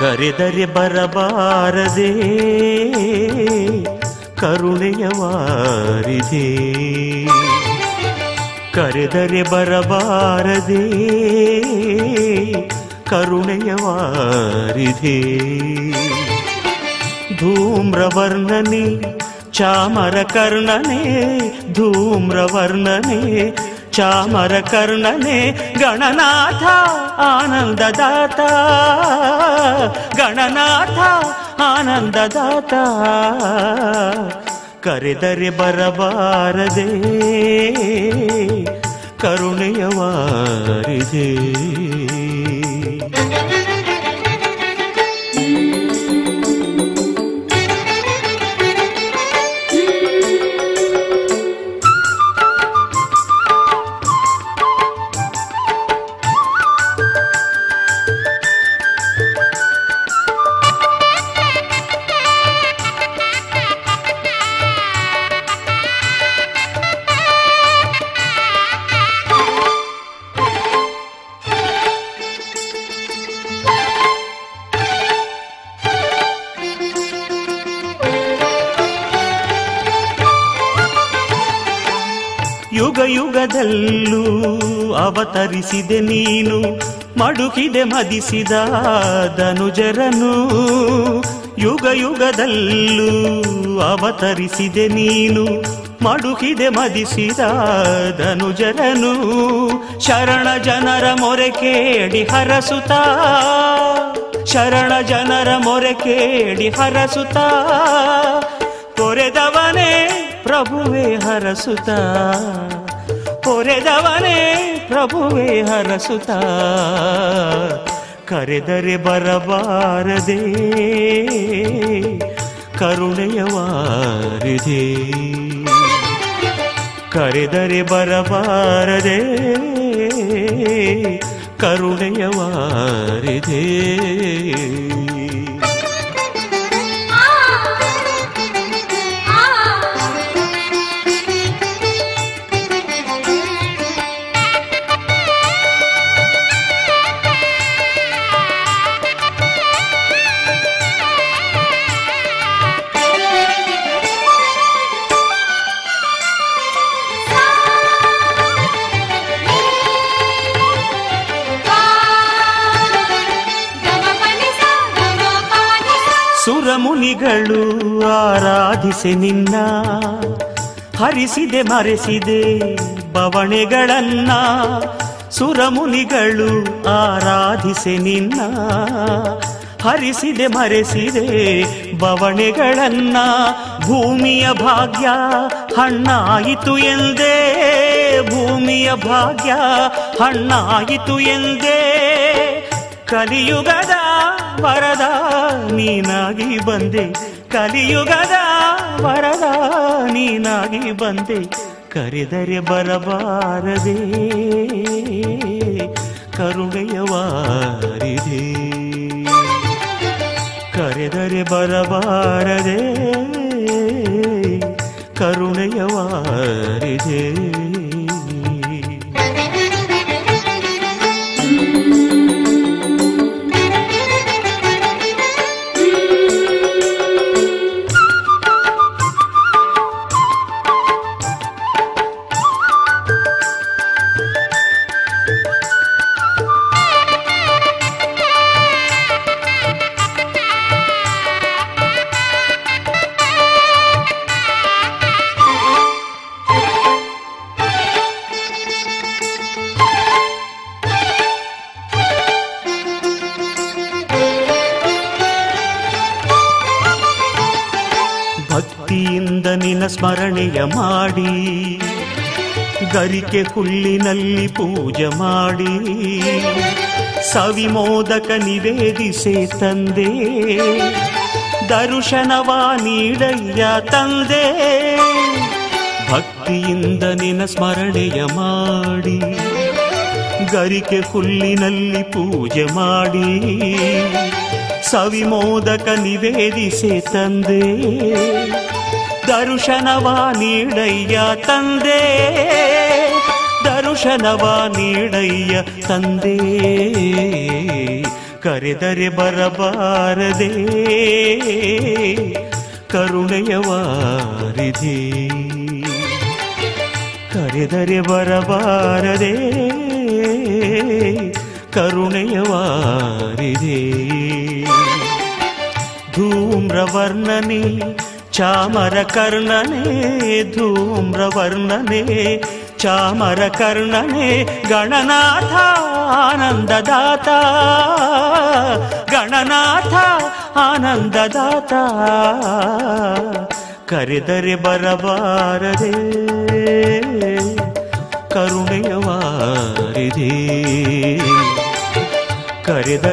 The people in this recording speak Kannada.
ಕರೆದರೆ ಬರಬಾರದೆ ಕರುಣೆಯ ವಾರಿದೆ. ಕರೆದರೆ ಬರಬಾರದೆ ಕರುಣೆಯ ವಾರಿದೆ. ಧೂಮ್ರವರ್ಣನೆ ಚಾಮರ ಕರ್ಣನೆ ಧೂಮ್ರವರ್ಣನೆ ಚಾಮರ ಕರ್ಣನೆ ಗಣನಾಥ ಆನಂದದಾತ ಗಣನಾಥ ಆನಂದದಾತ ಕರೆದರೆ ಬರಬಾರದೆ ಕರುಣೆಯ ಯುಗ ಯುಗದಲ್ಲೂ ಅವತರಿಸಿದೆ ನೀನು, ಮಡುಕಿದೆ ಮದಿಸಿದ ಧನುಜರನು ಯುಗ ಯುಗದಲ್ಲೂ ಅವತರಿಸಿದೆ ನೀನು, ಮಡುಕಿದೆ ಮದಿಸಿದ ಧನುಜರನು ಶರಣ ಜನರ ಮೊರೆ ಕೇಳಿ ಹರಸುತ ಶರಣ ಜನರ ಮೊರೆ ಕೇಳಿ ಹರಸುತ ಕೊರೆದವನೇ ಪ್ರಭುವೇ ಹರಸುತ ಕೊರೆದವನೇ ಪ್ರಭುವೇ ಹರಸುತ ಕರೆದರೆ ಬರಬಾರದೆ ಕರುಣೆಯವಾರಿದೆ ಕರೆದರೆ ಬರಬಾರದೆ ಕರುಣೆಯ ಸುರಮುನಿಗಳು ಆರಾಧಿಸಿ ನಿನ್ನ, ಹರಿಸಿದೆ, ಮರೆಸಿದೆ ಬವಣೆಗಳನ್ನ. ಸುರಮುನಿಗಳು ಆರಾಧಿಸಿ ನಿನ್ನ, ಹರಿಸಿದೆ, ಮರೆಸಿದೆ ಬವಣೆಗಳನ್ನ. ಭೂಮಿಯ ಭಾಗ್ಯ ಹಣ್ಣಾಯಿತು ಎಂದೇ, ಭೂಮಿಯ ಭಾಗ್ಯ ಹಣ್ಣಾಯಿತು ಎಂದೇ. ಕಲಿಯುಗದ ವರದ ನೀನಾಗಿ ಬಂದೆ. ಕಲಿಯುಗದ ವರದ ನೀನಾಗಿ ಬಂದೆ. ಕರೆದರೆ ಬರಬಾರದೆ ಕರುಣೆಯ ವಾರಿದೆ. ಕರೆದರೆ ಬರಬಾರದೆ ಕರುಣೆಯ ಸ್ಮರಣೆಯ ಮಾಡಿ, ಗರಿಕೆ ಹುಲ್ಲಿನಲ್ಲಿ ಪೂಜೆ ಮಾಡಿ ಸವಿಮೋದಕ ನಿವೇದಿಸಿ ತಂದೆ, ದರುಶನವ ನೀಡಯ್ಯ ತಂದೆ. ಭಕ್ತಿಯಿಂದ ನಿನ್ನ ಸ್ಮರಣೆಯ ಮಾಡಿ, ಗರಿಕೆ ಹುಲ್ಲಿನಲ್ಲಿ ಪೂಜೆ ಮಾಡಿ ಸವಿಮೋದಕ ನಿವೇದಿಸಿ ತಂದೆ. ದರ್ಶನವ ನೀಡಯ್ಯ ತಂದೆ. ದರ್ಶನವ ನೀಡಯ್ಯ ತಂದೆ. ಕರೆದರೆ ಬರಬಾರದೆ. ಕರುಣೆಯ ವಾರಿದೆ. ಕರೆದರೆ ಬರಬಾರದೆ. ಕರುಣೆಯ ವಾರಿದೆ. ಧೂಮ್ರವರ್ಣನೆ ಚಾಮರ ಕರ್ಣನೆ ಧೂಮ್ರವರ್ಣನೆ ಚಾಮರ ಕರ್ಣನೆ ಗಣನಾಥ ಆನಂದದಾತ ಗಣನಾಥ ಆನಂದದಾತ ಕರೆದರೆ ಬರಬಾರದೆ ಕರುಣೆಯ ವಾರಿದೆ ಕರೆದ